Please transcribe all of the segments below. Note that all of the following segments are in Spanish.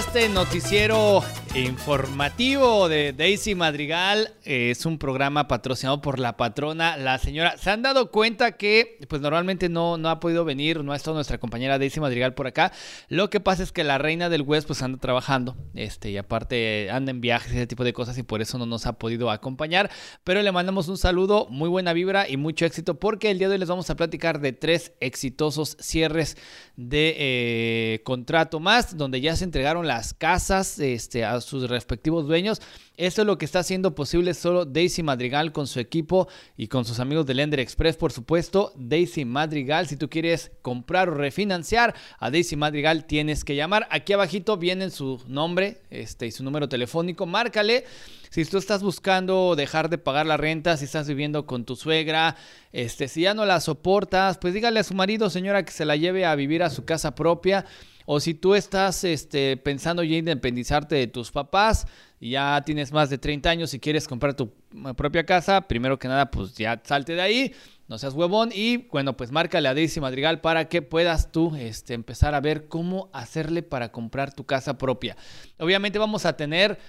este noticiero informativo de Daisy Madrigal. Es un programa patrocinado por la patrona, la señora. ¿Se han dado cuenta que pues normalmente no, no ha podido venir, no ha estado nuestra compañera Daisy Madrigal por acá? Lo que pasa es que la reina del West pues anda trabajando, este, y aparte anda en viajes y ese tipo de cosas y por eso no nos ha podido acompañar. Pero le mandamos un saludo, muy buena vibra y mucho éxito porque el día de hoy les vamos a platicar de tres exitosos cierres de eh, contrato más, donde ya se entregaron las casas este, a sus respectivos dueños. Esto es lo que está haciendo posible solo Daisy Madrigal con su equipo y con sus amigos de Lender Express, por supuesto. Daisy Madrigal, si tú quieres comprar o refinanciar a Daisy Madrigal, tienes que llamar. Aquí abajito viene su nombre este, y su número telefónico. Márcale. Si tú estás buscando dejar de pagar la renta, si estás viviendo con tu suegra, este, si ya no la soportas, pues dígale a su marido, señora, que se la lleve a vivir a su casa propia. O si tú estás este, pensando ya independizarte de tus papás, ya tienes más de 30 años y quieres comprar tu eh, propia casa, primero que nada, pues ya salte de ahí, no seas huevón y bueno, pues márcale a Daisy Madrigal para que puedas tú este, empezar a ver cómo hacerle para comprar tu casa propia. Obviamente vamos a tener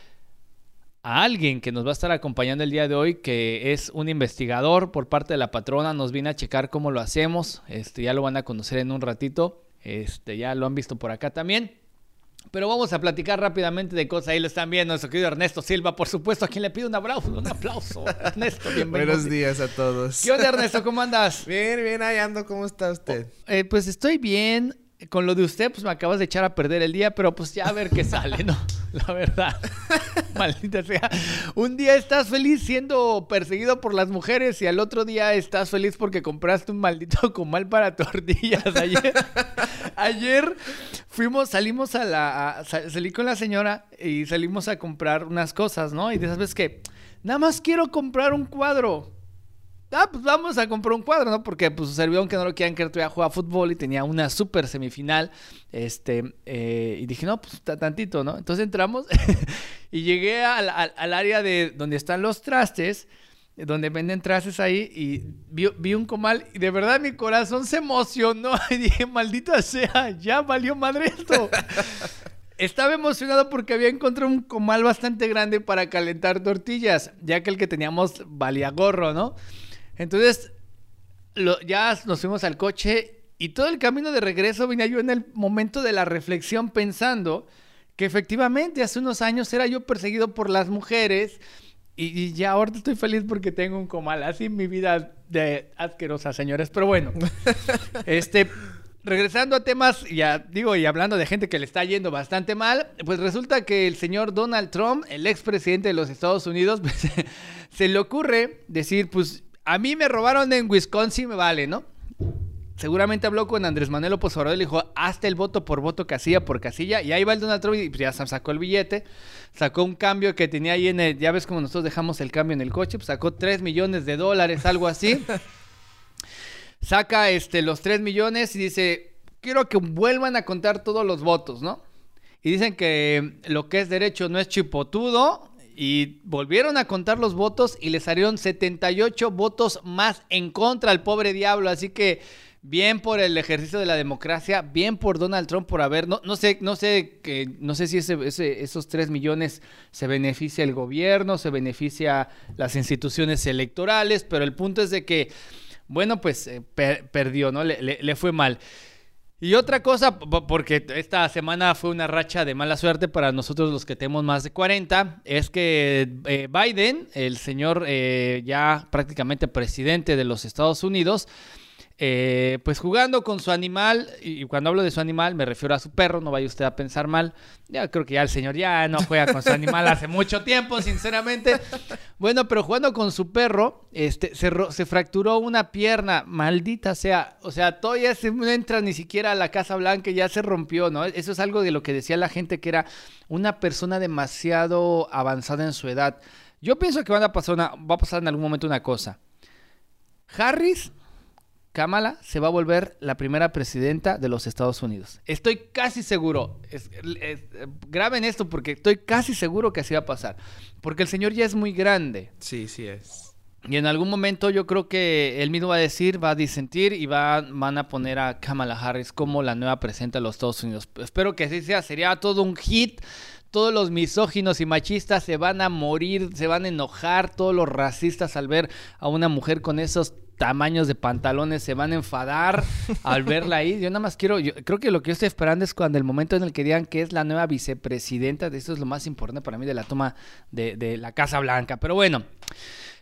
a alguien que nos va a estar acompañando el día de hoy, que es un investigador por parte de la patrona, nos viene a checar cómo lo hacemos, este, ya lo van a conocer en un ratito, este, ya lo han visto por acá también. Pero vamos a platicar rápidamente de cosas. Ahí lo están viendo nuestro querido Ernesto Silva, por supuesto, a quien le pido un aplauso. Un aplauso. Ernesto, bienvenido. Buenos días a todos. ¿Qué onda, Ernesto? ¿Cómo andas? Bien, bien, ahí ando. ¿Cómo está usted? Eh, pues estoy bien con lo de usted, pues me acabas de echar a perder el día, pero pues ya a ver qué sale, ¿no? La verdad. Maldita sea. Un día estás feliz siendo perseguido por las mujeres y al otro día estás feliz porque compraste un maldito comal para tortillas. Ayer, ayer fuimos, salimos a la. salí con la señora y salimos a comprar unas cosas, ¿no? Y de esas veces que. Nada más quiero comprar un cuadro ah, pues vamos a comprar un cuadro, ¿no? Porque pues servía que no lo quieran que todavía jugaba fútbol y tenía una súper semifinal. Este, eh, y dije, no, pues tantito, ¿no? Entonces entramos y llegué al, área de donde están los trastes, donde venden trastes ahí, y vi, vi, un comal y de verdad mi corazón se emocionó y dije, maldita sea, ya valió madre esto. Estaba emocionado porque había encontrado un comal bastante grande para calentar tortillas, ya que el que teníamos valía gorro, ¿no? Entonces, ya nos fuimos al coche y todo el camino de regreso venía yo en el momento de la reflexión pensando que efectivamente hace unos años era yo perseguido por las mujeres y, ya ahora estoy feliz porque tengo un comal. Así mi vida de asquerosa, señores. Pero bueno, este, regresando a temas, ya digo, y hablando de gente que le está yendo bastante mal, pues resulta que el señor Donald Trump, el expresidente de los Estados Unidos, pues, se le ocurre decir, pues a mí me robaron en Wisconsin, me vale, ¿no? Seguramente habló con Andrés Manuel López Obrador y le dijo, hasta el voto por voto, casilla por casilla. Y ahí va el Donald Trump y pues, ya sacó el billete. Sacó un cambio que tenía ahí en el... Ya ves como nosotros dejamos el cambio en el coche. Pues sacó 3 millones de dólares, algo así. Saca este, los 3 millones y dice, quiero que vuelvan a contar todos los votos, ¿no? Y dicen que lo que es derecho no es chipotudo y volvieron a contar los votos y le salieron 78 votos más en contra al pobre diablo. Así que bien por el ejercicio de la democracia, bien por Donald Trump por haber, no, no sé, no sé que, no sé si ese, esos 3 millones se beneficia el gobierno, se beneficia las instituciones electorales, pero el punto es de que, bueno, pues eh, perdió, ¿no? Le, le fue mal. Y otra cosa, porque esta semana fue una racha de mala suerte para nosotros los que tenemos más de 40, es que eh, Biden, el señor eh, ya prácticamente presidente de los Estados Unidos, eh, pues jugando con su animal, y cuando hablo de su animal me refiero a su perro, no vaya usted a pensar mal. Ya creo que ya el señor ya no juega con su animal hace mucho tiempo, sinceramente. Bueno, pero jugando con su perro, este, se, se fracturó una pierna, maldita sea. O sea, todavía se no entra ni siquiera a la Casa Blanca ya se rompió, ¿no? Eso es algo de lo que decía la gente que era una persona demasiado avanzada en su edad. Yo pienso que a pasar va a pasar en algún momento una cosa. Harris Kamala se va a volver la primera presidenta de los Estados Unidos. Estoy casi seguro. graben esto porque estoy casi seguro que así va a pasar. Porque el señor ya es muy grande. Sí, sí es. Y en algún momento yo creo que él mismo va a decir, va a disentir y va, van a poner a Kamala Harris como la nueva presidenta de los Estados Unidos. Espero que así sea, sería todo un hit. Todos los misóginos y machistas se van a morir, se van a enojar, todos los racistas al ver a una mujer con esos tamaños de pantalones se van a enfadar al verla ahí. Yo nada más quiero, yo creo que lo que yo estoy esperando es cuando el momento en el que digan que es la nueva vicepresidenta, de eso es lo más importante para mí de la toma de, de la Casa Blanca. Pero bueno.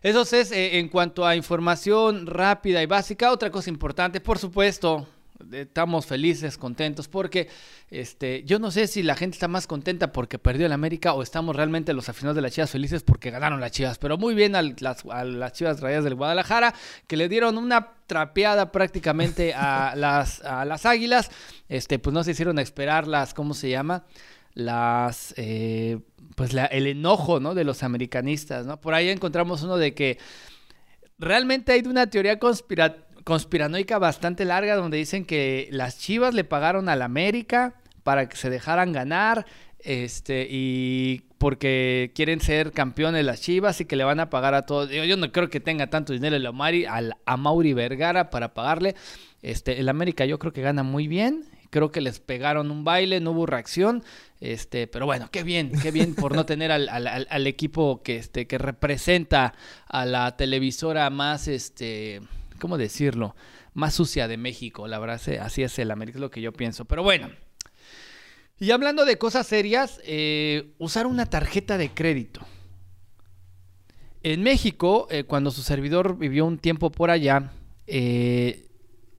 Eso es eh, en cuanto a información rápida y básica. Otra cosa importante, por supuesto, estamos felices, contentos, porque este, yo no sé si la gente está más contenta porque perdió el América o estamos realmente los aficionados de las Chivas felices porque ganaron las Chivas. Pero muy bien a las, a las Chivas Rayas del Guadalajara, que le dieron una trapeada prácticamente a las, a las Águilas. Este, pues no se hicieron esperar las, ¿cómo se llama? Las... Eh, pues el enojo, ¿no? De los americanistas, ¿no? Por ahí encontramos uno de que realmente hay una teoría conspiranoica bastante larga donde dicen que las Chivas le pagaron al América para que se dejaran ganar, este, y porque quieren ser campeones las Chivas y que le van a pagar a todos. Yo, no creo que tenga tanto dinero el Amari, al, a Mauri Vergara para pagarle. Este, el América yo creo que gana muy bien. Creo que les pegaron un baile, no hubo reacción. Este, pero bueno, qué bien, qué bien por no tener al, al, al, equipo que, este, que representa a la televisora más, este, ¿cómo decirlo? Más sucia de México. La verdad, así es el América, es lo que yo pienso. Pero bueno. Y hablando de cosas serias, eh, usar una tarjeta de crédito. En México, eh, cuando su servidor vivió un tiempo por allá, eh,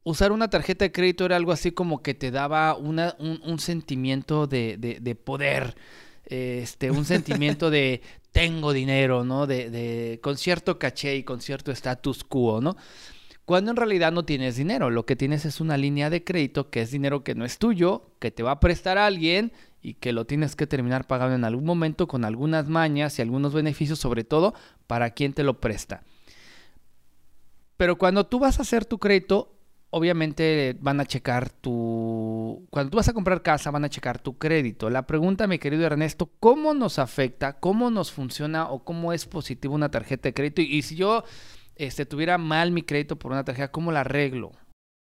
usar una tarjeta de crédito era algo así como que te daba una, un, sentimiento de, de, poder, este, un sentimiento de tengo dinero, ¿no? De, de, con cierto caché y con cierto status quo, ¿no? Cuando en realidad no tienes dinero, lo que tienes es una línea de crédito que es dinero que no es tuyo, que te va a prestar a alguien y que lo tienes que terminar pagando en algún momento con algunas mañas y algunos beneficios, sobre todo para quien te lo presta. Pero cuando tú vas a hacer tu crédito, obviamente van a checar tu... Cuando tú vas a comprar casa, van a checar tu crédito. La pregunta, mi querido Ernesto, ¿cómo nos afecta, cómo nos funciona o cómo es positivo una tarjeta de crédito? Y, si yo este, tuviera mal mi crédito por una tarjeta, ¿cómo la arreglo?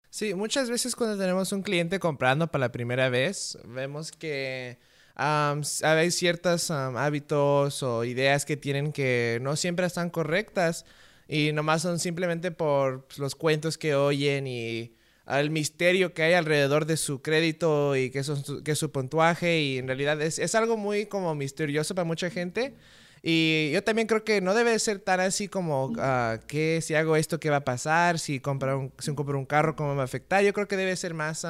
Sí, muchas veces cuando tenemos un cliente comprando para la primera vez, vemos que hay ciertos hábitos o ideas que tienen que no siempre están correctas y nomás son simplemente por pues, los cuentos que oyen y el misterio que hay alrededor de su crédito y que, es su puntuaje y en realidad es, algo muy como misterioso para mucha gente. Y yo también creo que no debe ser tan así como, uh, ¿qué? Si hago esto, ¿qué va a pasar? Si compro un, si compro un carro, ¿cómo me va a afectar? Yo creo que debe ser más,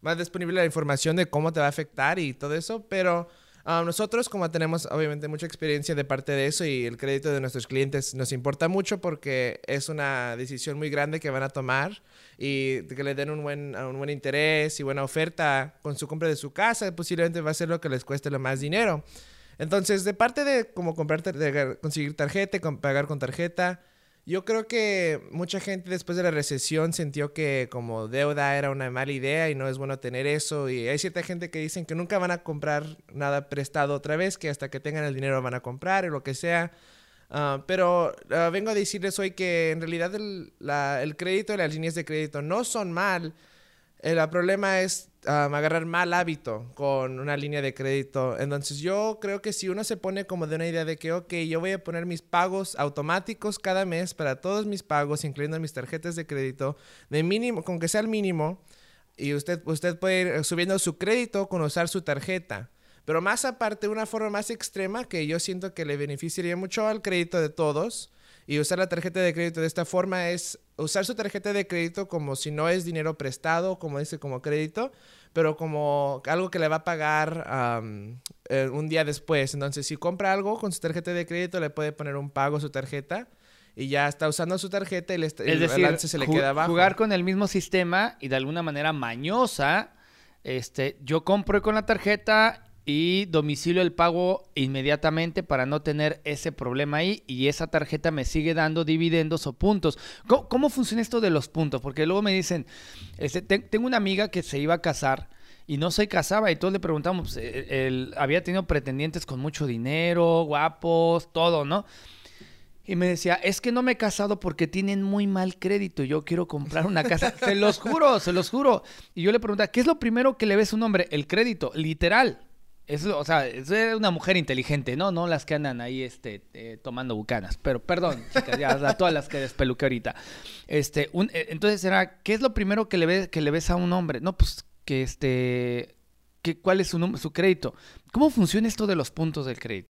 más disponible la información de cómo te va a afectar y todo eso. Pero Ah, nosotros, como tenemos obviamente mucha experiencia de parte de eso y el crédito de nuestros clientes nos importa mucho porque es una decisión muy grande que van a tomar y que le den un buen, un buen interés y buena oferta con su compra de su casa, posiblemente va a ser lo que les cueste lo más dinero. Entonces, de parte de como comprar, de conseguir tarjeta, pagar con tarjeta, yo creo que mucha gente después de la recesión sintió que como deuda era una mala idea y no es bueno tener eso. Y hay cierta gente que dicen que nunca van a comprar nada prestado otra vez, que hasta que tengan el dinero van a comprar o lo que sea. Ah, pero ah, vengo a decirles hoy que en realidad el, crédito y las líneas de crédito no son mal el problema es agarrar mal hábito con una línea de crédito. Entonces yo creo que si uno se pone como de una idea de que, ok, yo voy a poner mis pagos automáticos cada mes para todos mis pagos, incluyendo mis tarjetas de crédito, de mínimo, con que sea el mínimo, y usted, usted puede ir subiendo su crédito con usar su tarjeta. Pero más aparte, una forma más extrema que yo siento que le beneficiaría mucho al crédito de todos y usar la tarjeta de crédito de esta forma es usar su tarjeta de crédito como si no es dinero prestado, como dice, como crédito, pero como algo que le va a pagar eh, un día después. Entonces, si compra algo con su tarjeta de crédito, le puede poner un pago a su tarjeta y ya está usando su tarjeta y el balance se le queda abajo. Jugar con el mismo sistema y de alguna manera mañosa. Este, yo compro con la tarjeta y domicilio el pago inmediatamente para no tener ese problema ahí y esa tarjeta me sigue dando dividendos o puntos. ¿Cómo, funciona esto de los puntos? Porque luego me dicen, este, tengo una amiga que se iba a casar y no se casaba y todos le preguntamos, eh, había tenido pretendientes con mucho dinero, guapos, todo, ¿no? Y me decía, es que no me he casado porque tienen muy mal crédito. Yo quiero comprar una casa. se los juro, se los juro. Y yo le preguntaba, ¿qué es lo primero que le ves a un hombre? El crédito, literal. Es, o sea, es una mujer inteligente, ¿no? No las que andan ahí este, eh, tomando bucanas. Pero perdón, chicas, ya a todas las que despeluqué ahorita. Este, eh, entonces era, ¿qué es lo primero que le, ves, que le ves a un hombre? No, pues que este, que, ¿cuál es su, su crédito? ¿Cómo funciona esto de los puntos del crédito?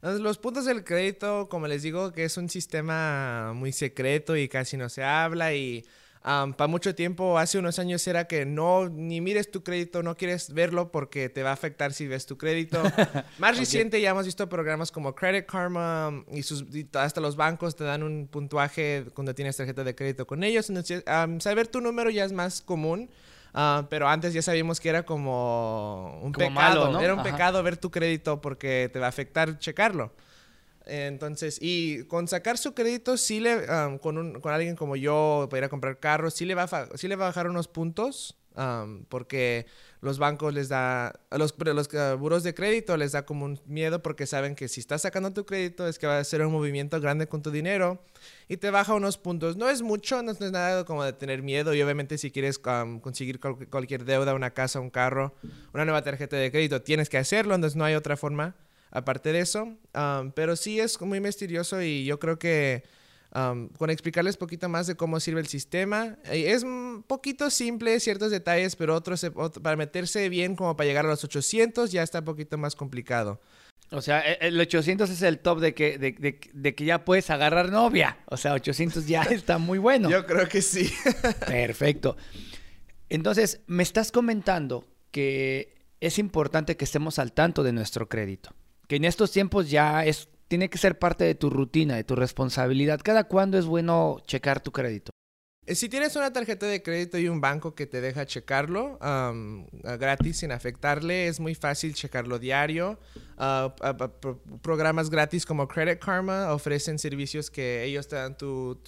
Los puntos del crédito, como les digo, que es un sistema muy secreto y casi no se habla y para mucho tiempo, hace unos años era que no, ni mires tu crédito, no quieres verlo porque te va a afectar si ves tu crédito. Más reciente ya hemos visto programas como Credit Karma y, sus, hasta los bancos te dan un puntuaje cuando tienes tarjeta de crédito con ellos. Entonces, saber tu número ya es más común. Ah, pero antes ya sabíamos que era como un pecado. Era un pecado ver tu crédito porque te va a afectar checarlo. Entonces, y con sacar su crédito, sí le, con, con alguien como yo, para ir a comprar carros, sí le va a, sí le va a bajar unos puntos, porque los bancos les da, los, los buros de crédito les da como un miedo porque saben que si estás sacando tu crédito es que va a ser un movimiento grande con tu dinero y te baja unos puntos. No es mucho, no es nada como de tener miedo y obviamente si quieres conseguir cualquier deuda, una casa, un carro, una nueva tarjeta de crédito, tienes que hacerlo, entonces no hay otra forma aparte de eso. pero sí es muy misterioso y yo creo que con explicarles un poquito más de cómo sirve el sistema, eh, es un poquito simple ciertos detalles, pero otros, para meterse bien como para llegar a los 800 ya está un poquito más complicado. O sea, e, el 800 es el top de que, de, de, que ya puedes agarrar novia. O sea, 800 ya está muy bueno. Yo creo que sí. Perfecto. Entonces, me estás comentando que es importante que estemos al tanto de nuestro crédito que en estos tiempos ya es, tiene que ser parte de tu rutina, de tu responsabilidad. ¿Cada cuándo es bueno checar tu crédito? Eh, si tienes una tarjeta de crédito y un banco que te deja checarlo gratis sin afectarle, es muy fácil checarlo diario. Ah, programas gratis como Credit Karma ofrecen servicios que ellos te dan tu,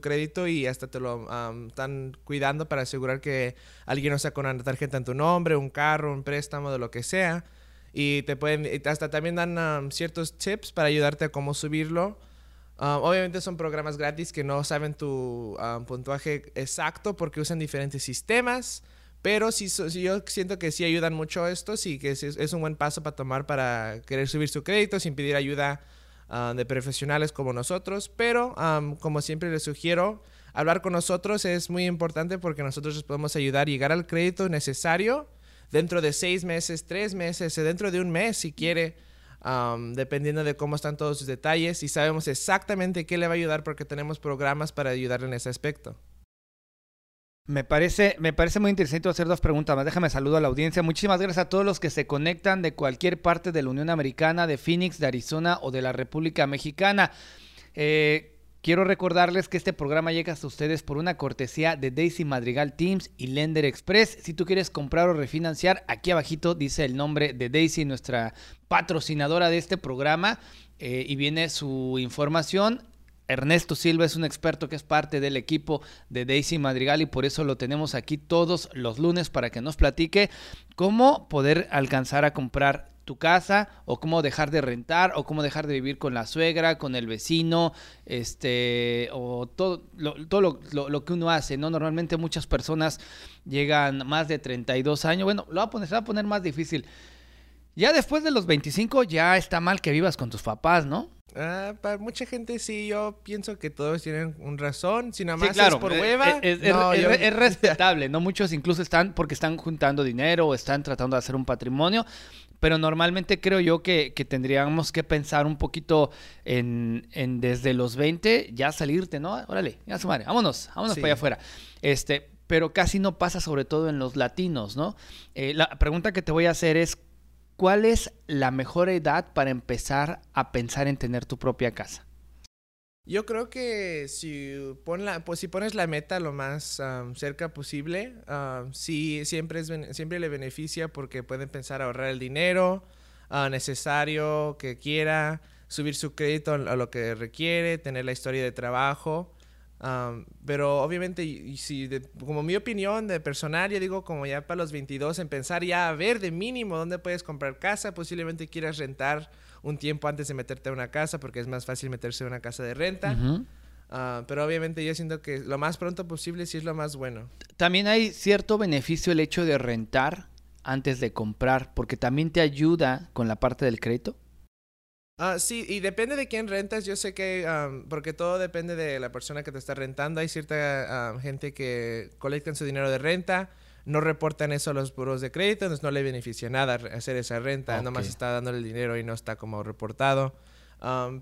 crédito y hasta te lo están cuidando para asegurar que alguien no saca una tarjeta en tu nombre, un carro, un préstamo, de lo que sea y te pueden, hasta también dan um, ciertos tips para ayudarte a cómo subirlo. Um, obviamente son programas gratis que no saben tu um, puntuaje exacto porque usan diferentes sistemas, pero sí, yo siento que sí ayudan mucho esto, sí que es, es, un buen paso para tomar para querer subir su crédito sin pedir ayuda uh, de profesionales como nosotros, pero como siempre les sugiero, hablar con nosotros es muy importante porque nosotros les podemos ayudar a llegar al crédito necesario dentro de seis meses, tres meses, dentro de un mes si quiere, dependiendo de cómo están todos sus detalles y sabemos exactamente qué le va a ayudar porque tenemos programas para ayudarle en ese aspecto. Me parece, me parece muy interesante hacer dos preguntas más. Déjame saludar a la audiencia. Muchísimas gracias a todos los que se conectan de cualquier parte de la Unión Americana, de Phoenix, de Arizona o de la República Mexicana. Eh, Quiero recordarles que este programa llega hasta ustedes por una cortesía de Daisy Madrigal Teams y Lender Express. Si tú quieres comprar o refinanciar, aquí abajito dice el nombre de Daisy, nuestra patrocinadora de este programa, eh, y viene su información. Ernesto Silva es un experto que es parte del equipo de Daisy Madrigal y por eso lo tenemos aquí todos los lunes para que nos platique cómo poder alcanzar a comprar tu casa o cómo dejar de rentar o cómo dejar de vivir con la suegra, con el vecino, este, o todo, lo, todo lo, lo, que uno hace, ¿no? Normalmente muchas personas llegan más de 32 años, bueno, lo va a poner, se va a poner más difícil. Ya después de los 25 ya está mal que vivas con tus papás, ¿no? Ah, para mucha gente sí, yo pienso que todos tienen un razón, si nada más es por eh, hueva. Es, es, respetable, ¿no? Muchos incluso están porque están juntando dinero o están tratando de hacer un patrimonio, pero normalmente creo yo que, tendríamos que pensar un poquito en, desde los 20 ya salirte, ¿no? Órale, ya su madre, vámonos, vámonos para allá afuera. Este, pero casi no pasa sobre todo en los latinos, ¿no? Eh, la pregunta que te voy a hacer es, ¿cuál es la mejor edad para empezar a pensar en tener tu propia casa? Yo creo que si, pon la, pues si pones la meta lo más cerca posible, sí, siempre, es, siempre le beneficia porque pueden pensar ahorrar el dinero ah, necesario que quiera, subir su crédito a lo que requiere, tener la historia de trabajo. Um, pero obviamente, si como mi opinión de personal, yo digo como ya para los 22, en pensar ya a ver de mínimo dónde puedes comprar casa, posiblemente quieras rentar un tiempo antes de meterte a una casa porque es más fácil meterse a una casa de renta. Ah, pero obviamente yo siento que lo más pronto posible sí es lo más bueno. También hay cierto beneficio el hecho de rentar antes de comprar, porque también te ayuda con la parte del crédito. Ah, sí, y depende de quién rentas. Yo sé que, porque todo depende de la persona que te está rentando. Hay cierta gente que colectan su dinero de renta, no reportan eso a los buros de crédito, entonces no le beneficia nada hacer esa renta. Nomás está dándole el dinero y no está como reportado.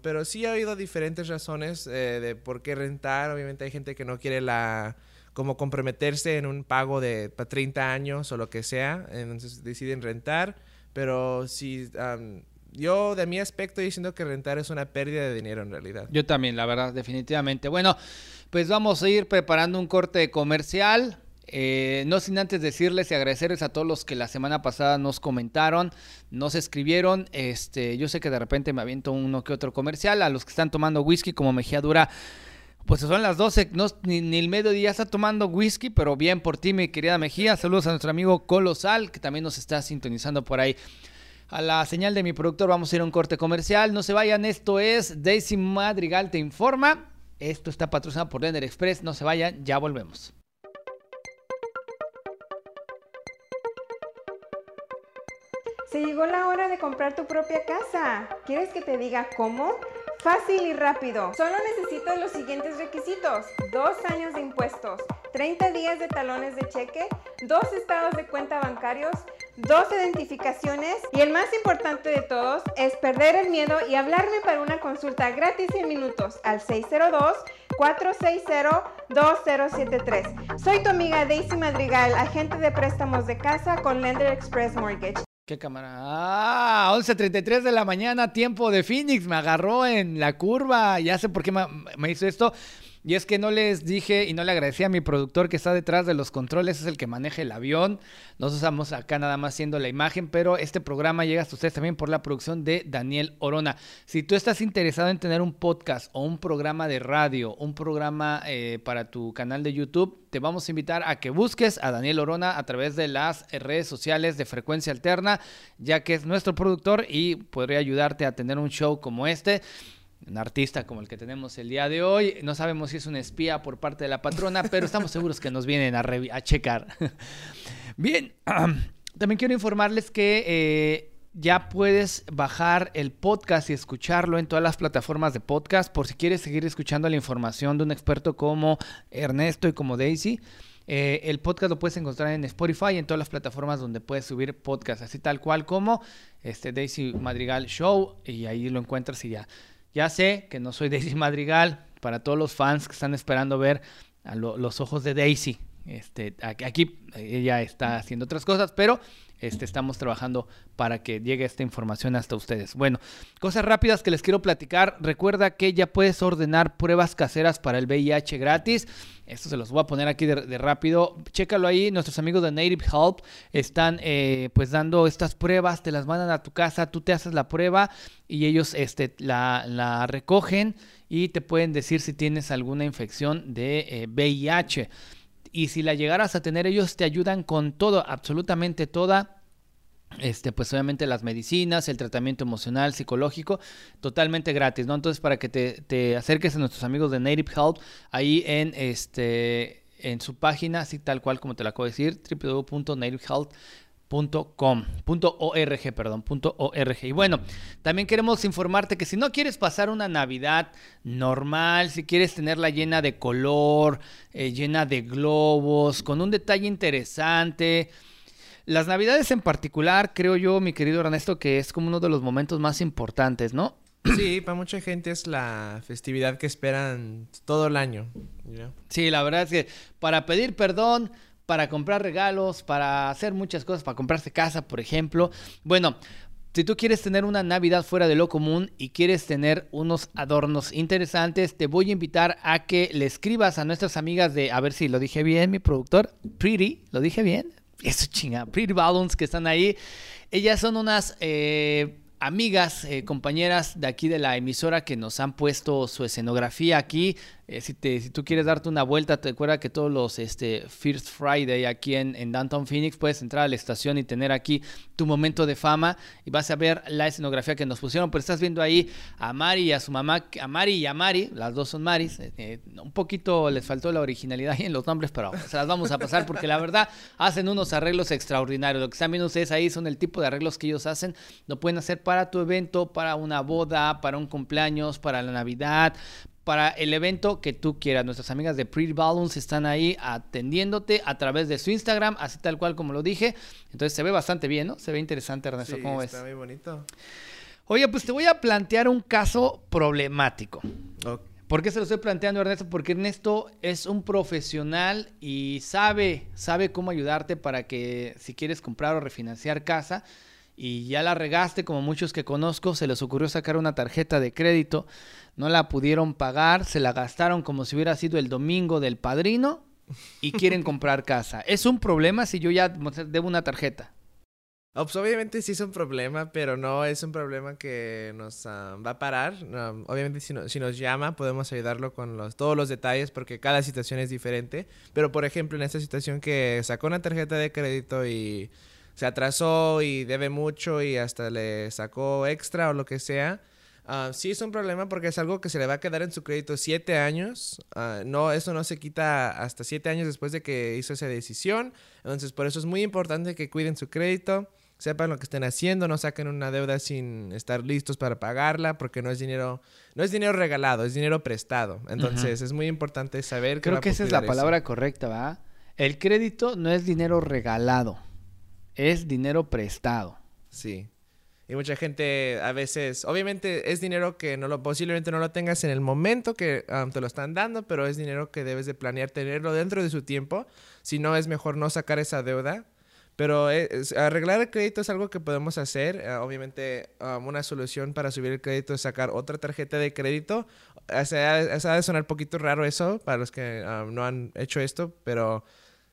pero sí he oído diferentes razones eh, de por qué rentar. Obviamente hay gente que no quiere la como comprometerse en un pago de 30 años o lo que sea, entonces deciden rentar. Pero si yo, de mi aspecto, diciendo que rentar es una pérdida de dinero en realidad. Yo también, la verdad, definitivamente. Bueno, pues vamos a ir preparando un corte comercial. Eh, no sin antes decirles y agradecerles a todos los que la semana pasada nos comentaron, nos escribieron. Este, yo sé que de repente me aviento uno que otro comercial. A los que están tomando whisky como Mejía Dura, pues son las 12, no, ni, el mediodía está tomando whisky, pero bien por ti, mi querida Mejía. Saludos a nuestro amigo Colosal, que también nos está sintonizando por ahí a la señal de mi productor vamos a ir a un corte comercial. No se vayan, esto es Daisy Madrigal te informa. Esto está patrocinado por Lender Express. No se vayan, ya volvemos. Se llegó la hora de comprar tu propia casa. ¿Quieres que te diga cómo? Fácil y rápido. Solo necesito los siguientes requisitos. Dos años de impuestos, 30 días de talones de cheque, dos estados de cuenta bancarios, dos identificaciones y el más importante de todos es perder el miedo y hablarme para una consulta gratis en minutos al 602-460-2073. Soy tu amiga Daisy Madrigal, agente de préstamos de casa con Lender Express Mortgage. ¿Qué cámara? Ah, 11.33 de la mañana, tiempo de Phoenix. Me agarró en la curva. Ya sé por qué me, hizo esto. Y es que no les dije y no le agradecí a mi productor que está detrás de los controles, es el que maneja el avión. Nos usamos acá nada más haciendo la imagen, pero este programa llega hasta ustedes también por la producción de Daniel Orona. Si tú estás interesado en tener un podcast o un programa de radio, un programa eh, para tu canal de YouTube, te vamos a invitar a que busques a Daniel Orona a través de las redes sociales de Frecuencia Alterna, ya que es nuestro productor y podría ayudarte a tener un show como este un artista como el que tenemos el día de hoy. No sabemos si es un espía por parte de la patrona, pero estamos seguros que nos vienen a, checar. Bien, también quiero informarles que eh, ya puedes bajar el podcast y escucharlo en todas las plataformas de podcast por si quieres seguir escuchando la información de un experto como Ernesto y como Daisy. Eh, el podcast lo puedes encontrar en Spotify y en todas las plataformas donde puedes subir podcast, así tal cual como este Daisy Madrigal Show y ahí lo encuentras y ya ya sé que no soy Daisy Madrigal, para todos los fans que están esperando ver a los ojos de Daisy. Este, aquí ella está haciendo otras cosas, pero este, estamos trabajando para que llegue esta información hasta ustedes. Bueno, cosas rápidas que les quiero platicar. Recuerda que ya puedes ordenar pruebas caseras para el VIH gratis. Esto se los voy a poner aquí de, rápido. Chécalo ahí. Nuestros amigos de Native Help están eh, pues dando estas pruebas. Te las mandan a tu casa. Tú te haces la prueba y ellos este, la, la recogen y te pueden decir si tienes alguna infección de VIH. Y si la llegaras a tener, ellos te ayudan con todo, absolutamente toda. Este, pues obviamente las medicinas, el tratamiento emocional, psicológico, totalmente gratis, ¿no? Entonces, para que te, te acerques a nuestros amigos de Native Health, ahí en este en su página, así tal cual como te la acabo de decir, www.nativehealth.com .org, perdón, .org. Y bueno, también queremos informarte que si no quieres pasar una Navidad normal, si quieres tenerla llena de color, eh, llena de globos, con un detalle interesante, las Navidades en particular, creo yo, mi querido Ernesto, que es como uno de los momentos más importantes, ¿no? Sí, para mucha gente es la festividad que esperan todo el año. Sí, la verdad es que para pedir perdón, para comprar regalos, para hacer muchas cosas, para comprarse casa, por ejemplo. Bueno, si tú quieres tener una Navidad fuera de lo común y quieres tener unos adornos interesantes, te voy a invitar a que le escribas a nuestras amigas de, a ver si lo dije bien, mi productor, Pretty, ¿lo dije bien? Eso chinga, Pretty Balloons que están ahí. Ellas son unas eh, amigas, eh, compañeras de aquí de la emisora que nos han puesto su escenografía aquí Eh, si, tú quieres darte una vuelta, te recuerda que todos los este, First Friday aquí en, en Downtown Phoenix puedes entrar a la estación y tener aquí tu momento de fama y vas a ver la escenografía que nos pusieron. Pero estás viendo ahí a Mari y a su mamá, a Mari y a Mari, las dos son Maris. Eh, eh, un poquito les faltó la originalidad ahí en los nombres, pero se las vamos a pasar porque la verdad hacen unos arreglos extraordinarios. Lo que están viendo ustedes ahí son el tipo de arreglos que ellos hacen. Lo pueden hacer para tu evento, para una boda, para un cumpleaños, para la Navidad, para el evento que tú quieras. Nuestras amigas de Pretty Balloons están ahí atendiéndote a través de su Instagram, así tal cual como lo dije. Entonces se ve bastante bien, ¿no? Se ve interesante, Ernesto. Sí, ¿Cómo ves? está muy bonito. Oye, pues te voy a plantear un caso problemático. ¿Por qué se lo estoy planteando, Ernesto? Porque Ernesto es un profesional y sabe, sabe cómo ayudarte para que si quieres comprar o refinanciar casa y ya la regaste, como muchos que conozco, se les ocurrió sacar una tarjeta de crédito, no la pudieron pagar, se la gastaron como si hubiera sido el domingo del padrino y quieren comprar casa. ¿Es un problema si yo ya debo una tarjeta? Ah, Pues obviamente sí es un problema, pero no es un problema que nos ah, va a parar. Um, obviamente si, no- si nos llama podemos ayudarlo con los, todos los detalles porque cada situación es diferente. Pero por ejemplo en esta situación que sacó una tarjeta de crédito y se atrasó y debe mucho y hasta le sacó extra o lo que sea. ah, sí es un problema porque es algo que se le va a quedar en su crédito siete años. Ah, no, eso no se quita hasta siete años después de que hizo esa decisión. Entonces, por eso es muy importante que cuiden su crédito, sepan lo que estén haciendo, no saquen una deuda sin estar listos para pagarla, porque no es dinero, no es dinero regalado, es dinero prestado. Entonces, es muy importante saber que Creo va que esa es la eso. palabra correcta, ¿va? El crédito no es dinero regalado, es dinero prestado. Sí. Y mucha gente a veces, obviamente es dinero que no lo, posiblemente no lo tengas en el momento que um, te lo están dando, pero es dinero que debes de planear tenerlo dentro de su tiempo. Si no, es mejor no sacar esa deuda. Pero es- arreglar el crédito es algo que podemos hacer. Eh, obviamente, um, una solución para subir el crédito es sacar otra tarjeta de crédito. Sea, ha de sonar un poquito raro eso para los que um, no han hecho esto, pero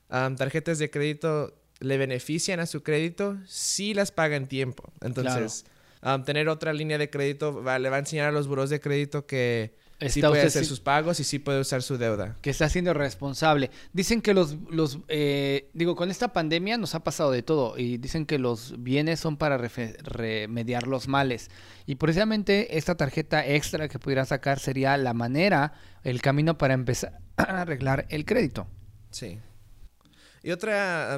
um, tarjetas de crédito le benefician a su crédito si las paga en tiempo. Entonces, um, tener otra línea de crédito va- le va a enseñar a los buros de crédito que sí puede hacer sus pagos y sí puede usar su deuda. que está siendo responsable. Dicen que los, los eh, digo, con esta pandemia nos ha pasado de todo y dicen que los bienes son para remediar los males. Y precisamente esta tarjeta extra que pudiera sacar sería la manera, el camino para empezar a arreglar el crédito. Sí. Y otro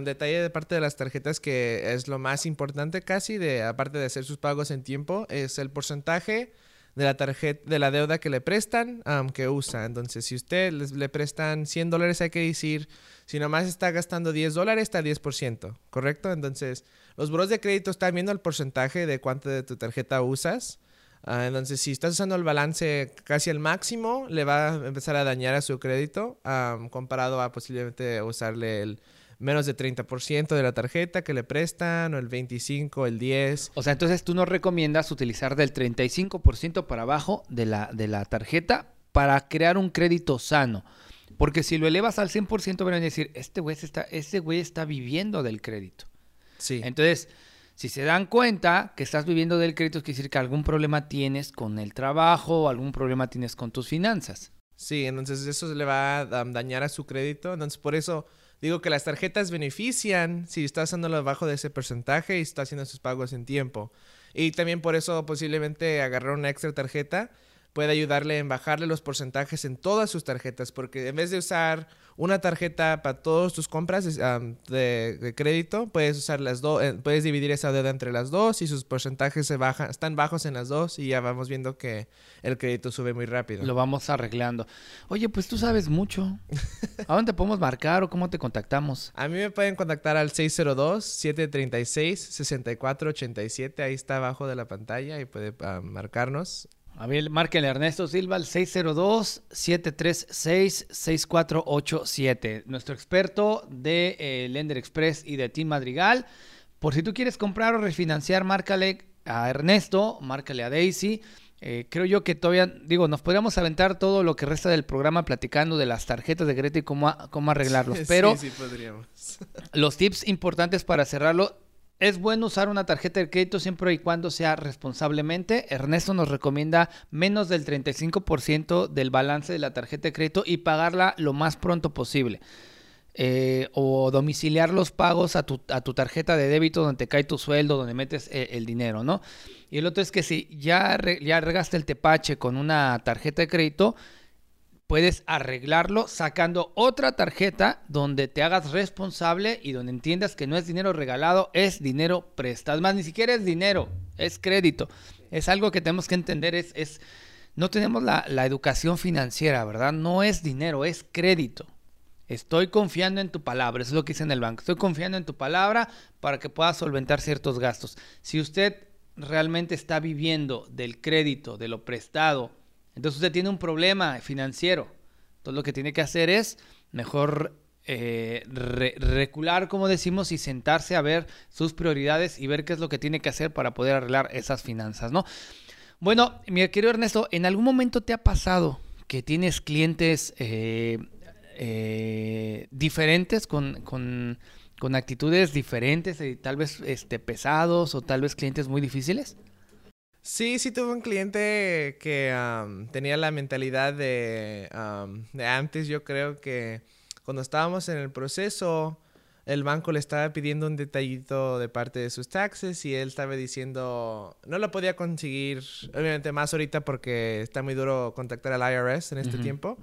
detalle de parte de las tarjetas que es lo más importante casi, de aparte de hacer sus pagos en tiempo, es el porcentaje de la tarjeta de la deuda que le prestan am, que usa. Entonces, si usted les- le prestan 100 dólares, hay que decir, si nomás está gastando 10 dólares, está 10%, ¿correcto? Entonces, los buros de crédito están viendo el porcentaje de cuánto de tu tarjeta usas. Ah, entonces, si estás usando el balance casi al máximo, le va a empezar a dañar a su crédito am, comparado a posiblemente usarle el menos de 30% de la tarjeta que le prestan o el 25, el 10. O sea, entonces tú nos recomiendas utilizar del 35% para abajo de la, de la tarjeta para crear un crédito sano. Porque si lo elevas al 100%, van a decir, este güey está, este güey está viviendo del crédito. Sí. Entonces, si se dan cuenta que estás viviendo del crédito, quiere decir que algún problema tienes con el trabajo o algún problema tienes con tus finanzas. Sí, entonces eso le va a dañar a su crédito. Entonces, por eso digo que las tarjetas benefician si está haciéndolo abajo de ese porcentaje y está haciendo sus pagos en tiempo. Y también por eso posiblemente agarrar una extra tarjeta puede ayudarle en bajarle los porcentajes en todas sus tarjetas, porque en vez de usar una tarjeta para todas tus compras um, de, de crédito, puedes usar las dos, eh, puedes dividir esa deuda entre las dos y sus porcentajes se bajan, están bajos en las dos y ya vamos viendo que el crédito sube muy rápido. Lo vamos arreglando. Oye, pues tú sabes mucho. ¿A dónde te podemos marcar o cómo te contactamos? A mí me pueden contactar al 602-736-6487. Ahí está abajo de la pantalla y puede marcarnos. A ver, márquenle a Ernesto Silva al 602-736-6487. Nuestro experto de eh, Lender Express y de Team Madrigal. Por si tú quieres comprar o refinanciar, márcale a Ernesto, márcale a Daisy. Eh, creo yo que todavía, digo, nos podríamos aventar todo lo que resta del programa platicando de las tarjetas de crédito y cómo, a- cómo arreglarlos. Pero Sí, sí, podríamos. los tips importantes para cerrarlo, es bueno usar una tarjeta de crédito siempre y cuando sea responsablemente. Ernesto nos recomienda menos del 35% del balance de la tarjeta de crédito y pagarla lo más pronto posible. Eh, o domiciliar los pagos a tu, tarjeta de débito donde te cae tu sueldo, donde metes eh, el, dinero, ¿no? Y el otro es que si ya, ya regaste el tepache con una tarjeta de crédito, puedes arreglarlo sacando otra tarjeta donde te hagas responsable y donde entiendas que no es dinero regalado, es dinero prestado. Más, ni siquiera es dinero, es crédito. Es algo que tenemos que entender, es, es no tenemos la, la educación financiera, ¿verdad? No es dinero, es crédito. Estoy confiando en tu palabra, eso es lo que dice en el banco. Estoy confiando en tu palabra para que puedas solventar ciertos gastos. Si usted realmente está viviendo del crédito, de lo prestado, entonces usted tiene un problema financiero. Entonces lo que tiene que hacer es mejor eh, recular, como decimos, y sentarse a ver sus prioridades y ver qué es lo que tiene que hacer para poder arreglar esas finanzas, ¿no? Bueno, mi querido Ernesto, ¿en algún momento te ha pasado que tienes clientes eh, eh, diferentes con, con, con, actitudes diferentes, tal vez este, pesados o tal vez clientes muy difíciles? Sí, sí tuve un cliente que tenía la mentalidad de, de antes. Yo creo que cuando estábamos en el proceso, el banco le estaba pidiendo un detallito de parte de sus taxes y él estaba diciendo, no lo podía conseguir, obviamente más ahorita porque está muy duro contactar al IRS en este tiempo.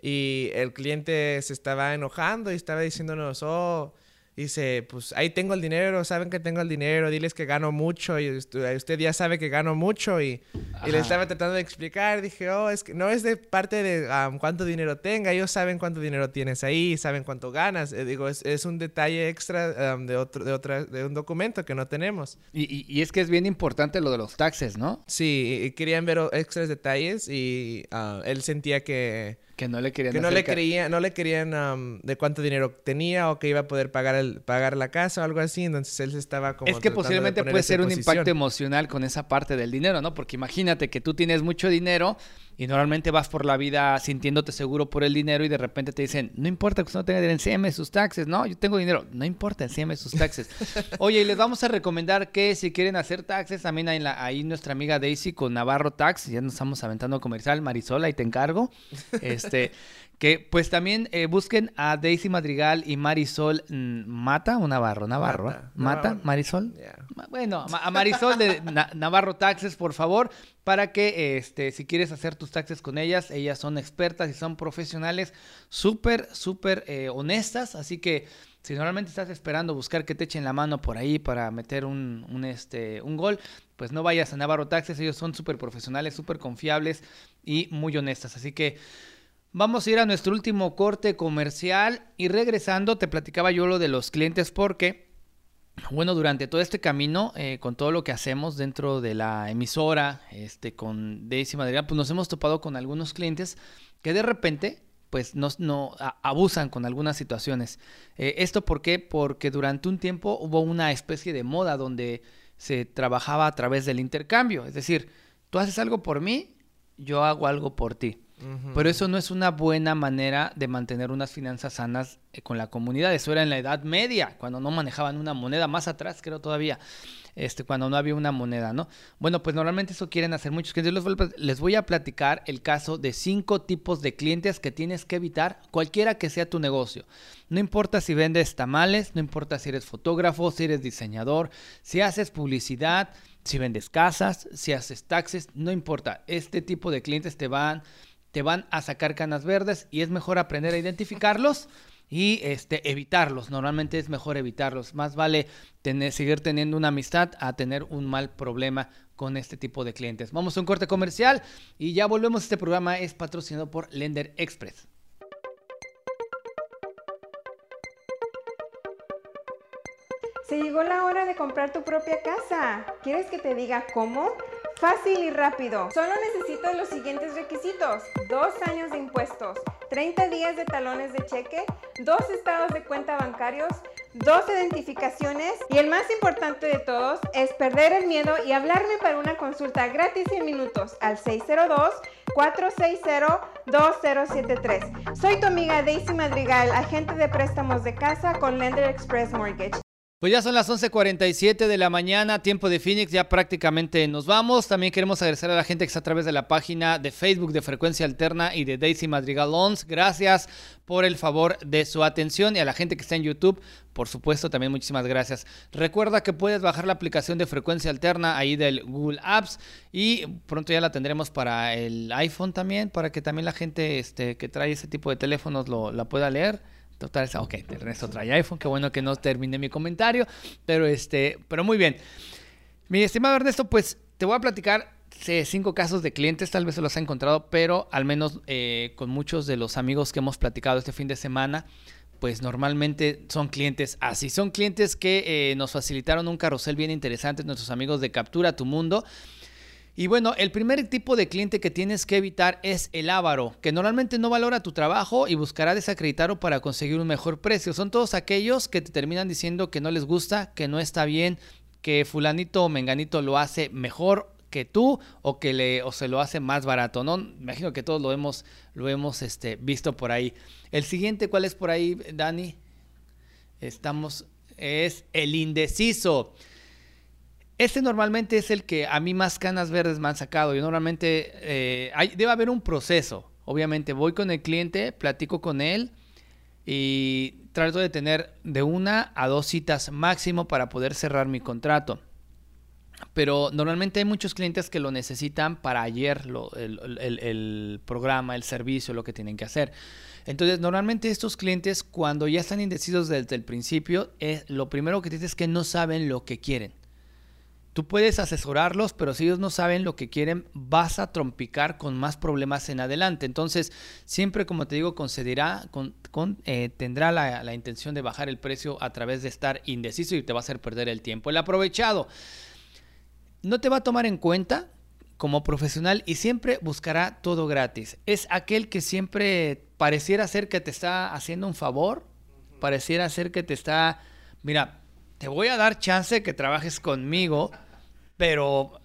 Y el cliente se estaba enojando y estaba diciéndonos, oh, Dice, pues ahí tengo el dinero, saben que tengo el dinero, diles que gano mucho y usted ya sabe que gano mucho y, le estaba tratando de explicar, dije, oh, es que no es de parte de cuánto dinero tenga, ellos saben cuánto dinero tienes ahí, saben cuánto ganas, eh, digo, es, es, un detalle extra de, otro, de, otra, de un documento que no tenemos. Y, y, es que es bien importante lo de los taxes, ¿no? Sí, querían ver extras detalles y ah, él sentía que que no le querían Que no le, no le querían de cuánto dinero tenía o que iba a poder pagar, el, pagar la casa o algo así. Entonces él se estaba como. Es que posiblemente puede ser un impacto emocional con esa parte del dinero, ¿no? Porque imagínate que tú tienes mucho dinero y normalmente vas por la vida sintiéndote seguro por el dinero y de repente te dicen, no importa que usted no tenga dinero, enséñame sus taxes. No, yo tengo dinero. No importa, enséñame sus taxes. Oye, y les vamos a recomendar que si quieren hacer taxes, también hay la, ahí nuestra amiga Daisy con Navarro Tax. Ya nos estamos aventando comercial. Marisol, ahí te encargo. Este, que pues también eh, busquen a Daisy Madrigal y Marisol mm, Mata o Navarro, Navarro, Mata, Marisol. Bueno, a Marisol de Navarro Taxes, por favor, para que este, si quieres hacer tus taxes con ellas, ellas son expertas y son profesionales súper, súper eh, honestas, así que si normalmente estás esperando buscar que te echen la mano por ahí para meter un, un, este, un gol, pues no vayas a Navarro Taxes, ellos son súper profesionales, súper confiables y muy honestas, así que... Vamos a ir a nuestro último corte comercial y regresando te platicaba yo lo de los clientes porque, bueno, durante todo este camino, eh, con todo lo que hacemos dentro de la emisora, este, con Daisy Madrigal, pues nos hemos topado con algunos clientes que de repente pues nos, no abusan con algunas situaciones. Eh, ¿Esto por qué? Porque durante un tiempo hubo una especie de moda donde se trabajaba a través del intercambio. Es decir, tú haces algo por mí, yo hago algo por ti. Pero eso no es una buena manera de mantener unas finanzas sanas eh, con la comunidad. Eso era en la Edad Media, cuando no manejaban una moneda, más atrás creo todavía, este, cuando no había una moneda, ¿no? Bueno, pues normalmente eso quieren hacer muchos clientes. Les voy a platicar el caso de cinco tipos de clientes que tienes que evitar, cualquiera que sea tu negocio. No importa si vendes tamales, no importa si eres fotógrafo, si eres diseñador, si haces publicidad, si vendes casas, si haces taxes, no importa. Este tipo de clientes te van te van a sacar canas verdes y es mejor aprender a identificarlos y este, evitarlos. Normalmente es mejor evitarlos. Más vale tener, seguir teniendo una amistad a tener un mal problema con este tipo de clientes. Vamos a un corte comercial y ya volvemos. Este programa es patrocinado por Lender Express. Se llegó la hora de comprar tu propia casa. ¿Quieres que te diga cómo? Fácil y rápido. Solo necesito los siguientes requisitos. Dos años de impuestos, 30 días de talones de cheque, dos estados de cuenta bancarios, dos identificaciones y el más importante de todos es perder el miedo y hablarme para una consulta gratis en minutos al 602-460-2073. Soy tu amiga Daisy Madrigal, agente de préstamos de casa con Lender Express Mortgage. Pues ya son las 11:47 de la mañana, tiempo de Phoenix, ya prácticamente nos vamos. También queremos agradecer a la gente que está a través de la página de Facebook de Frecuencia Alterna y de Daisy Madrigal Ons. Gracias por el favor de su atención y a la gente que está en YouTube, por supuesto, también muchísimas gracias. Recuerda que puedes bajar la aplicación de Frecuencia Alterna ahí del Google Apps y pronto ya la tendremos para el iPhone también, para que también la gente este, que trae ese tipo de teléfonos lo, la pueda leer. Total, ok, Ernesto trae iPhone, qué bueno que no terminé mi comentario, pero este, pero muy bien. Mi estimado Ernesto, pues te voy a platicar cinco casos de clientes, tal vez se los ha encontrado, pero al menos eh, con muchos de los amigos que hemos platicado este fin de semana, pues normalmente son clientes así. Son clientes que eh, nos facilitaron un carrusel bien interesante, nuestros amigos de Captura Tu Mundo. Y bueno, el primer tipo de cliente que tienes que evitar es el avaro, que normalmente no valora tu trabajo y buscará desacreditarlo para conseguir un mejor precio. Son todos aquellos que te terminan diciendo que no les gusta, que no está bien, que fulanito o menganito lo hace mejor que tú o que le o se lo hace más barato, ¿no? Imagino que todos lo hemos lo hemos este, visto por ahí. El siguiente, ¿cuál es por ahí, Dani? Estamos es el indeciso. Este normalmente es el que a mí más canas verdes me han sacado. Yo normalmente eh, debe haber un proceso. Obviamente voy con el cliente, platico con él y trato de tener de una a dos citas máximo para poder cerrar mi contrato. Pero normalmente hay muchos clientes que lo necesitan para ayer, el, programa, el servicio, lo que tienen que hacer. Entonces, normalmente estos clientes, cuando ya están indecisos desde el principio, es, lo primero que dicen es que no saben lo que quieren. Tú puedes asesorarlos, pero si ellos no saben lo que quieren, vas a trompicar con más problemas en adelante. Entonces, siempre, como te digo, concederá, con, eh, tendrá la, intención de bajar el precio a través de estar indeciso y te va a hacer perder el tiempo. El aprovechado no te va a tomar en cuenta como profesional y siempre buscará todo gratis. Es aquel que siempre pareciera ser que te está haciendo un favor, pareciera ser que te está, mira, te voy a dar chance que trabajes conmigo pero,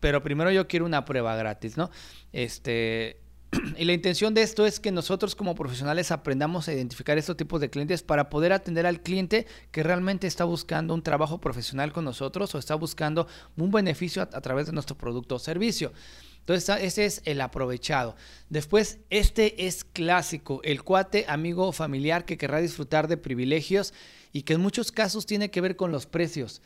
pero primero yo quiero una prueba gratis, ¿no? Este, y la intención de esto es que nosotros como profesionales aprendamos a identificar estos tipos de clientes para poder atender al cliente que realmente está buscando un trabajo profesional con nosotros o está buscando un beneficio a, a través de nuestro producto o servicio. Entonces, ese es el aprovechado. Después, este es clásico, el cuate, amigo familiar que querrá disfrutar de privilegios y que en muchos casos tiene que ver con los precios.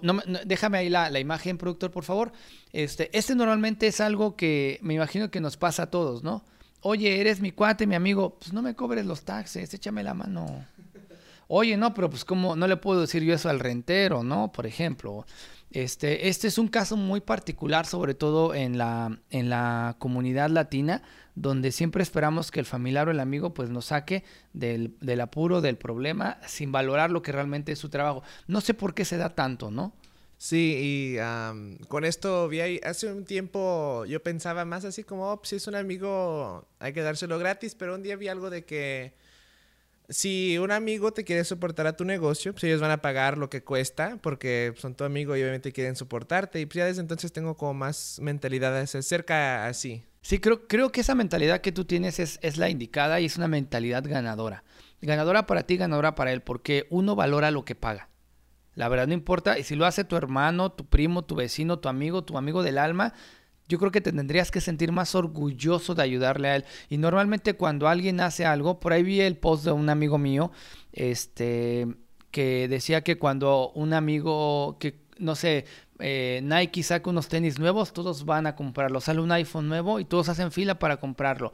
no, déjame ahí la, imagen, productor, por favor. Este, este normalmente es algo que me imagino que nos pasa a todos, ¿no? Oye, eres mi cuate, mi amigo, pues no me cobres los taxes, échame la mano. Oye, no, pero pues como no le puedo decir yo eso al rentero, ¿no? Por ejemplo. Este, este es un caso muy particular, sobre todo en la, en la comunidad latina, donde siempre esperamos que el familiar o el amigo pues nos saque del, del apuro, del problema, sin valorar lo que realmente es su trabajo. No sé por qué se da tanto, ¿no? Sí, y con esto vi ahí, hace un tiempo yo pensaba más así como, oh, pues, si es un amigo hay que dárselo gratis, pero un día vi algo de que si un amigo te quiere soportar a tu negocio, pues ellos van a pagar lo que cuesta porque son tu amigo y obviamente quieren soportarte. Y pues ya desde entonces tengo como más mentalidad cerca así. Sí, creo, creo que esa mentalidad que tú tienes es, es la indicada y es una mentalidad ganadora. Ganadora para ti, ganadora para él, porque uno valora lo que paga. La verdad no importa, y si lo hace tu hermano, tu primo, tu vecino, tu amigo, tu amigo del alma, yo creo que te tendrías que sentir más orgulloso de ayudarle a él. Y normalmente cuando alguien hace algo, por ahí vi el post de un amigo mío, este, que decía que cuando un amigo, que no sé, eh, Nike saca unos tenis nuevos, todos van a comprarlo. Sale un iPhone nuevo y todos hacen fila para comprarlo.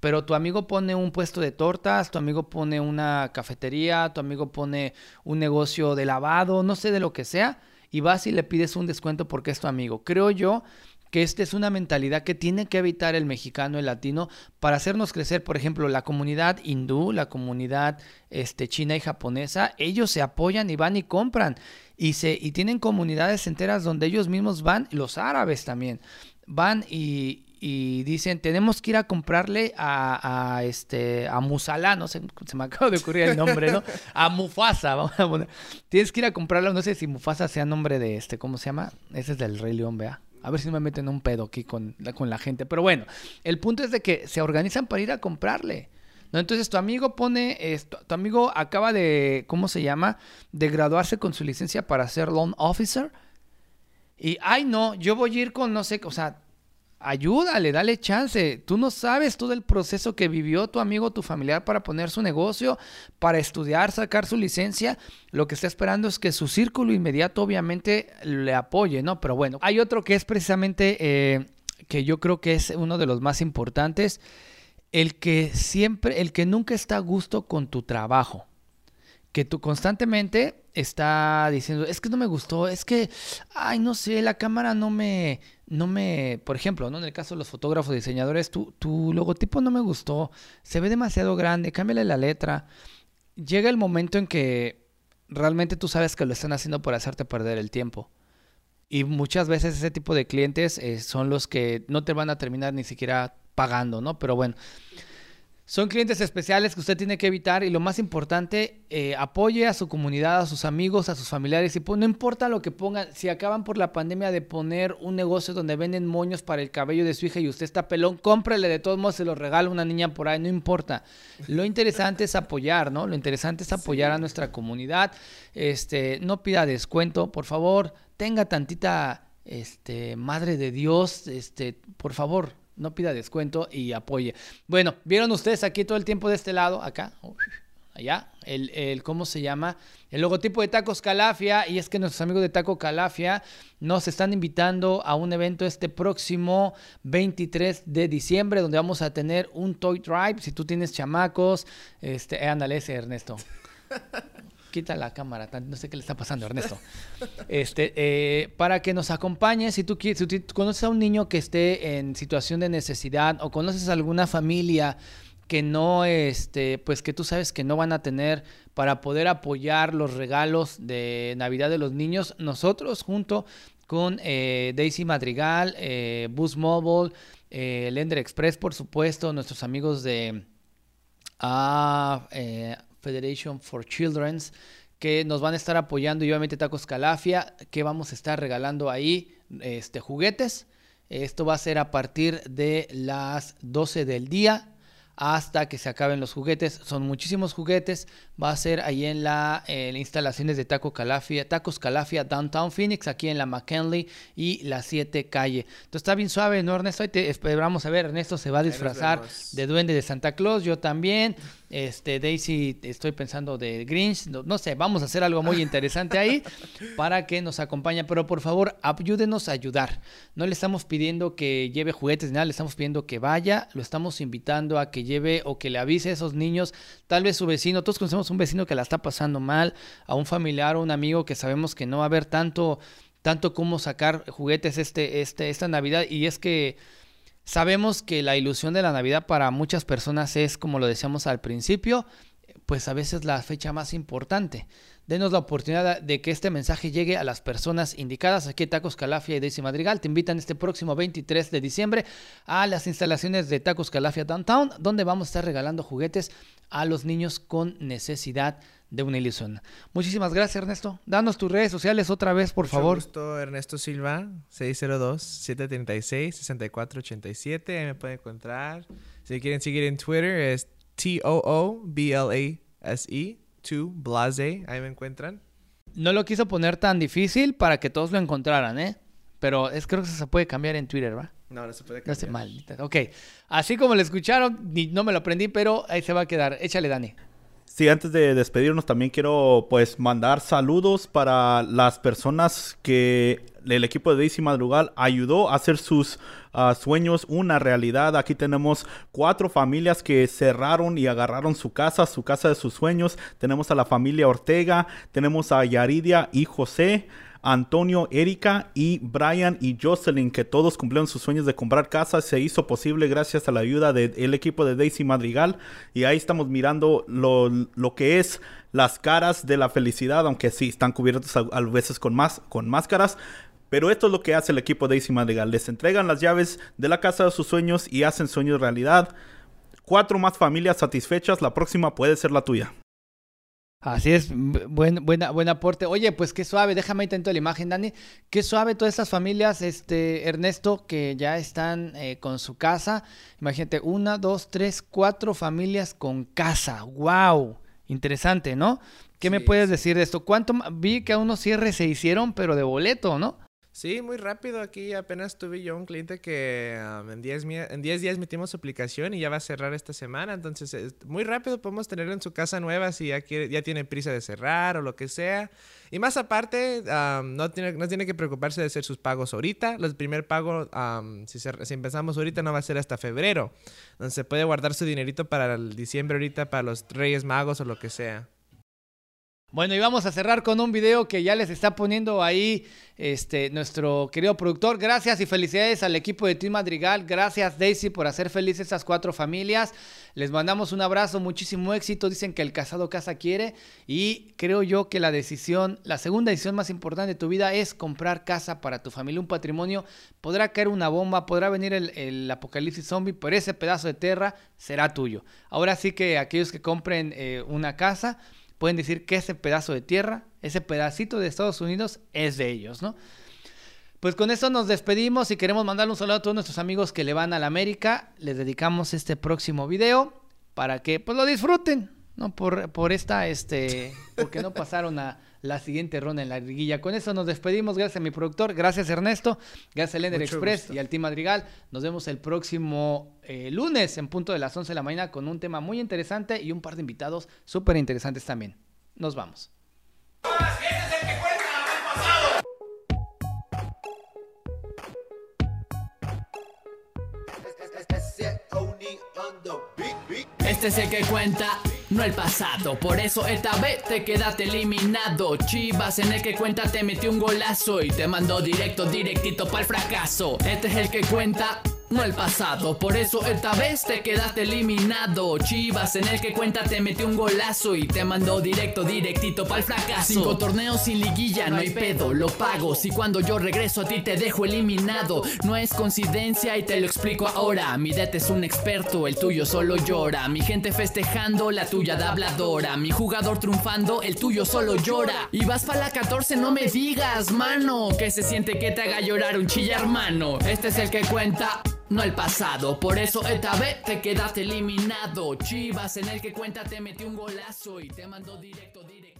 Pero tu amigo pone un puesto de tortas, tu amigo pone una cafetería, tu amigo pone un negocio de lavado, no sé de lo que sea, y vas y le pides un descuento porque es tu amigo. Creo yo que esta es una mentalidad que tiene que evitar el mexicano, el latino, para hacernos crecer, por ejemplo, la comunidad hindú, la comunidad este, china y japonesa, ellos se apoyan y van y compran. Y, se, y tienen comunidades enteras donde ellos mismos van, los árabes también, van y, dicen, tenemos que ir a comprarle a, a, este, a Musalá, no sé, se me acaba de ocurrir el nombre, ¿no? A Mufasa, vamos a poner. Tienes que ir a comprarlo, no sé si Mufasa sea nombre de este, ¿cómo se llama? Ese es del Rey León, vea. A ver si me meten un pedo aquí con, la gente. Pero bueno, el punto es de que se organizan para ir a comprarle. Entonces tu amigo pone, tu amigo acaba de, ¿cómo se llama? De graduarse con su licencia para ser loan officer. Y, ay no, yo voy a ir con, no sé, o sea, ayúdale, dale chance. Tú no sabes todo el proceso que vivió tu amigo, tu familiar para poner su negocio, para estudiar, sacar su licencia. Lo que está esperando es que su círculo inmediato obviamente le apoye, ¿no? Pero bueno, hay otro que es precisamente, eh, que yo creo que es uno de los más importantes, el que siempre, el que nunca está a gusto con tu trabajo. Que tú constantemente está diciendo, es que no me gustó, es que, ay, no sé, la cámara no me, no me, por ejemplo, ¿no? En el caso de los fotógrafos, diseñadores, tu, tu logotipo no me gustó, se ve demasiado grande, cámbiale la letra. Llega el momento en que realmente tú sabes que lo están haciendo por hacerte perder el tiempo. Y muchas veces ese tipo de clientes eh, son los que no te van a terminar ni siquiera pagando, ¿no? Pero bueno. Son clientes especiales que usted tiene que evitar y lo más importante, eh, apoye a su comunidad, a sus amigos, a sus familiares y no importa lo que pongan, si acaban por la pandemia de poner un negocio donde venden moños para el cabello de su hija y usted está pelón, cómprele de todos modos, se lo regala una niña por ahí, no importa. Lo interesante es apoyar, ¿no? Lo interesante es apoyar a nuestra comunidad. Este, no pida descuento, por favor, tenga tantita este, madre de Dios, este, por favor, no pida descuento y apoye. Bueno, vieron ustedes aquí todo el tiempo de este lado, acá, allá, el, el, ¿cómo se llama? El logotipo de Tacos Calafia. Y es que nuestros amigos de Taco Calafia nos están invitando a un evento este próximo 23 de diciembre, donde vamos a tener un Toy Drive. Si tú tienes chamacos, este, ándale ese, Ernesto. quita la cámara, no sé qué le está pasando, Ernesto. Este, eh, para que nos acompañe, si tú, si tú conoces a un niño que esté en situación de necesidad o conoces a alguna familia que no, este, pues que tú sabes que no van a tener para poder apoyar los regalos de Navidad de los niños, nosotros junto con eh, Daisy Madrigal, eh, Mobile, eh, Lender Express, por supuesto, nuestros amigos de ah, Federation for Children's, que nos van a estar apoyando y obviamente Tacos Calafia, que vamos a estar regalando ahí este, juguetes. Esto va a ser a partir de las 12 del día hasta que se acaben los juguetes. Son muchísimos juguetes. Va a ser ahí en la instalaciones de Taco Calafia, Tacos Calafia Downtown Phoenix, aquí en la McKinley y la 7 calle. Entonces está bien suave, ¿no, Ernesto? Hoy te esperamos a ver. Ernesto se va a disfrazar de duende de Santa Claus. Yo también. Este, Daisy, estoy pensando de Grinch. No, sé, vamos a hacer algo muy interesante ahí para que nos acompañe. Pero por favor, ayúdenos a ayudar. No le estamos pidiendo que lleve juguetes ni nada, le estamos pidiendo que vaya. Lo estamos invitando a que lleve o que le avise a esos niños. Tal vez su vecino, todos conocemos un vecino que la está pasando mal, a un familiar o un amigo que sabemos que no va a haber tanto, tanto cómo sacar juguetes este, este, esta Navidad. Y es que Sabemos que la ilusión de la Navidad para muchas personas es, como lo decíamos al principio, pues a veces la fecha más importante. Denos la oportunidad de que este mensaje llegue a las personas indicadas. Aquí Tacos Calafia y Daisy Madrigal te invitan este próximo 23 de diciembre a las instalaciones de Tacos Calafia Downtown, donde vamos a estar regalando juguetes a los niños con necesidad de una ilusión. Muchísimas gracias, Ernesto. Danos tus redes sociales otra vez, por favor. Gusto, Ernesto Silva, 602-736-6487. Ahí me pueden encontrar. Si quieren seguir en Twitter, es T-O-O-B-L-A-S-E, 2 Blase. Ahí me encuentran. No lo quiso poner tan difícil para que todos lo encontraran, ¿eh? Pero es, creo que se puede cambiar en Twitter, ¿va? No, no se puede cambiar. No sé, maldita. Ok. Así como lo escucharon, ni, no me lo aprendí, pero ahí se va a quedar. Échale, Dani. Sí, antes de despedirnos también quiero pues mandar saludos para las personas que el equipo de Daisy Madrugal ayudó a hacer sus ah, sueños una realidad. Aquí tenemos cuatro familias que cerraron y agarraron su casa, su casa de sus sueños. Tenemos a la familia Ortega, tenemos a Yaridia y José. Antonio, Erika y Brian y Jocelyn, que todos cumplieron sus sueños de comprar casa. Se hizo posible gracias a la ayuda del equipo de Daisy Madrigal. Y ahí estamos mirando lo, que es las caras de la felicidad, aunque sí están cubiertos a, veces con, más, con máscaras. Pero esto es lo que hace el equipo de Daisy Madrigal. Les entregan las llaves de la casa de sus sueños y hacen sueños realidad. Cuatro más familias satisfechas. La próxima puede ser la tuya. Así es, buen, buena, buen aporte. Oye, pues qué suave, déjame intento la imagen, Dani. Qué suave todas estas familias, este, Ernesto, que ya están eh, con su casa. Imagínate, una, dos, tres, cuatro familias con casa. ¡Wow! Interesante, ¿no? ¿Qué me puedes decir de esto? ¿Cuánto vi que a unos cierres se hicieron, pero de boleto, ¿no? Sí, muy rápido. Aquí apenas tuve yo un cliente que um, en 10 en días metimos su aplicación y ya va a cerrar esta semana. Entonces, muy rápido podemos tenerlo en su casa nueva si ya, quiere, ya tiene prisa de cerrar o lo que sea. Y más aparte, um, no, tiene, no tiene que preocuparse de hacer sus pagos ahorita. El primer pago, um, si, si, empezamos ahorita, no va a ser hasta febrero. Entonces, puede guardar su dinerito para el diciembre ahorita, para los Reyes Magos o lo que sea. Bueno, y vamos a cerrar con un video que ya les está poniendo ahí este, nuestro querido productor. Gracias y felicidades al equipo de Team Madrigal. Gracias Daisy por hacer felices a estas cuatro familias. Les mandamos un abrazo, muchísimo éxito. Dicen que el casado casa quiere y creo yo que la decisión, la segunda decisión más importante de tu vida es comprar casa para tu familia, un patrimonio. Podrá caer una bomba, podrá venir el, apocalipsis zombie, pero ese pedazo de tierra será tuyo. Ahora sí que aquellos que compren eh, una casa pueden decir que ese pedazo de tierra, ese pedacito de Estados Unidos es de ellos, ¿no? Pues con esto nos despedimos y queremos mandarle un saludo a todos nuestros amigos que le van a la América. Les dedicamos este próximo video para que pues lo disfruten, ¿no? Por, por esta, este, porque no pasaron a la siguiente ronda en la liguilla. Con eso nos despedimos. Gracias a mi productor, gracias Ernesto, gracias a Lender Express y al Team Madrigal. Nos vemos el próximo eh, lunes en punto de las 11 de la mañana con un tema muy interesante y un par de invitados súper interesantes también. Nos vamos. Este es el que cuenta no el pasado. Por eso esta vez te quedaste eliminado. Chivas en el que cuenta te metió un golazo y te mandó directo, directito para el fracaso. Este es el que cuenta no el pasado. Por eso esta vez te quedaste eliminado. Chivas en el que cuenta te metió un golazo y te mandó directo, directito para el fracaso. Cinco torneos sin liguilla, no hay pedo, lo pago. Si cuando yo regreso a ti te dejo eliminado, no es coincidencia y te lo explico ahora. Mi DT es un experto, el tuyo solo llora. Mi gente festejando, la tuya da habladora. Mi jugador triunfando, el tuyo solo llora. Y vas para la 14, no me digas, mano, que se siente que te haga llorar un chilla hermano. Este es el que cuenta no el pasado. Por eso esta vez te quedaste eliminado. Chivas en el que cuenta te metió un golazo y te mandó directo, directo.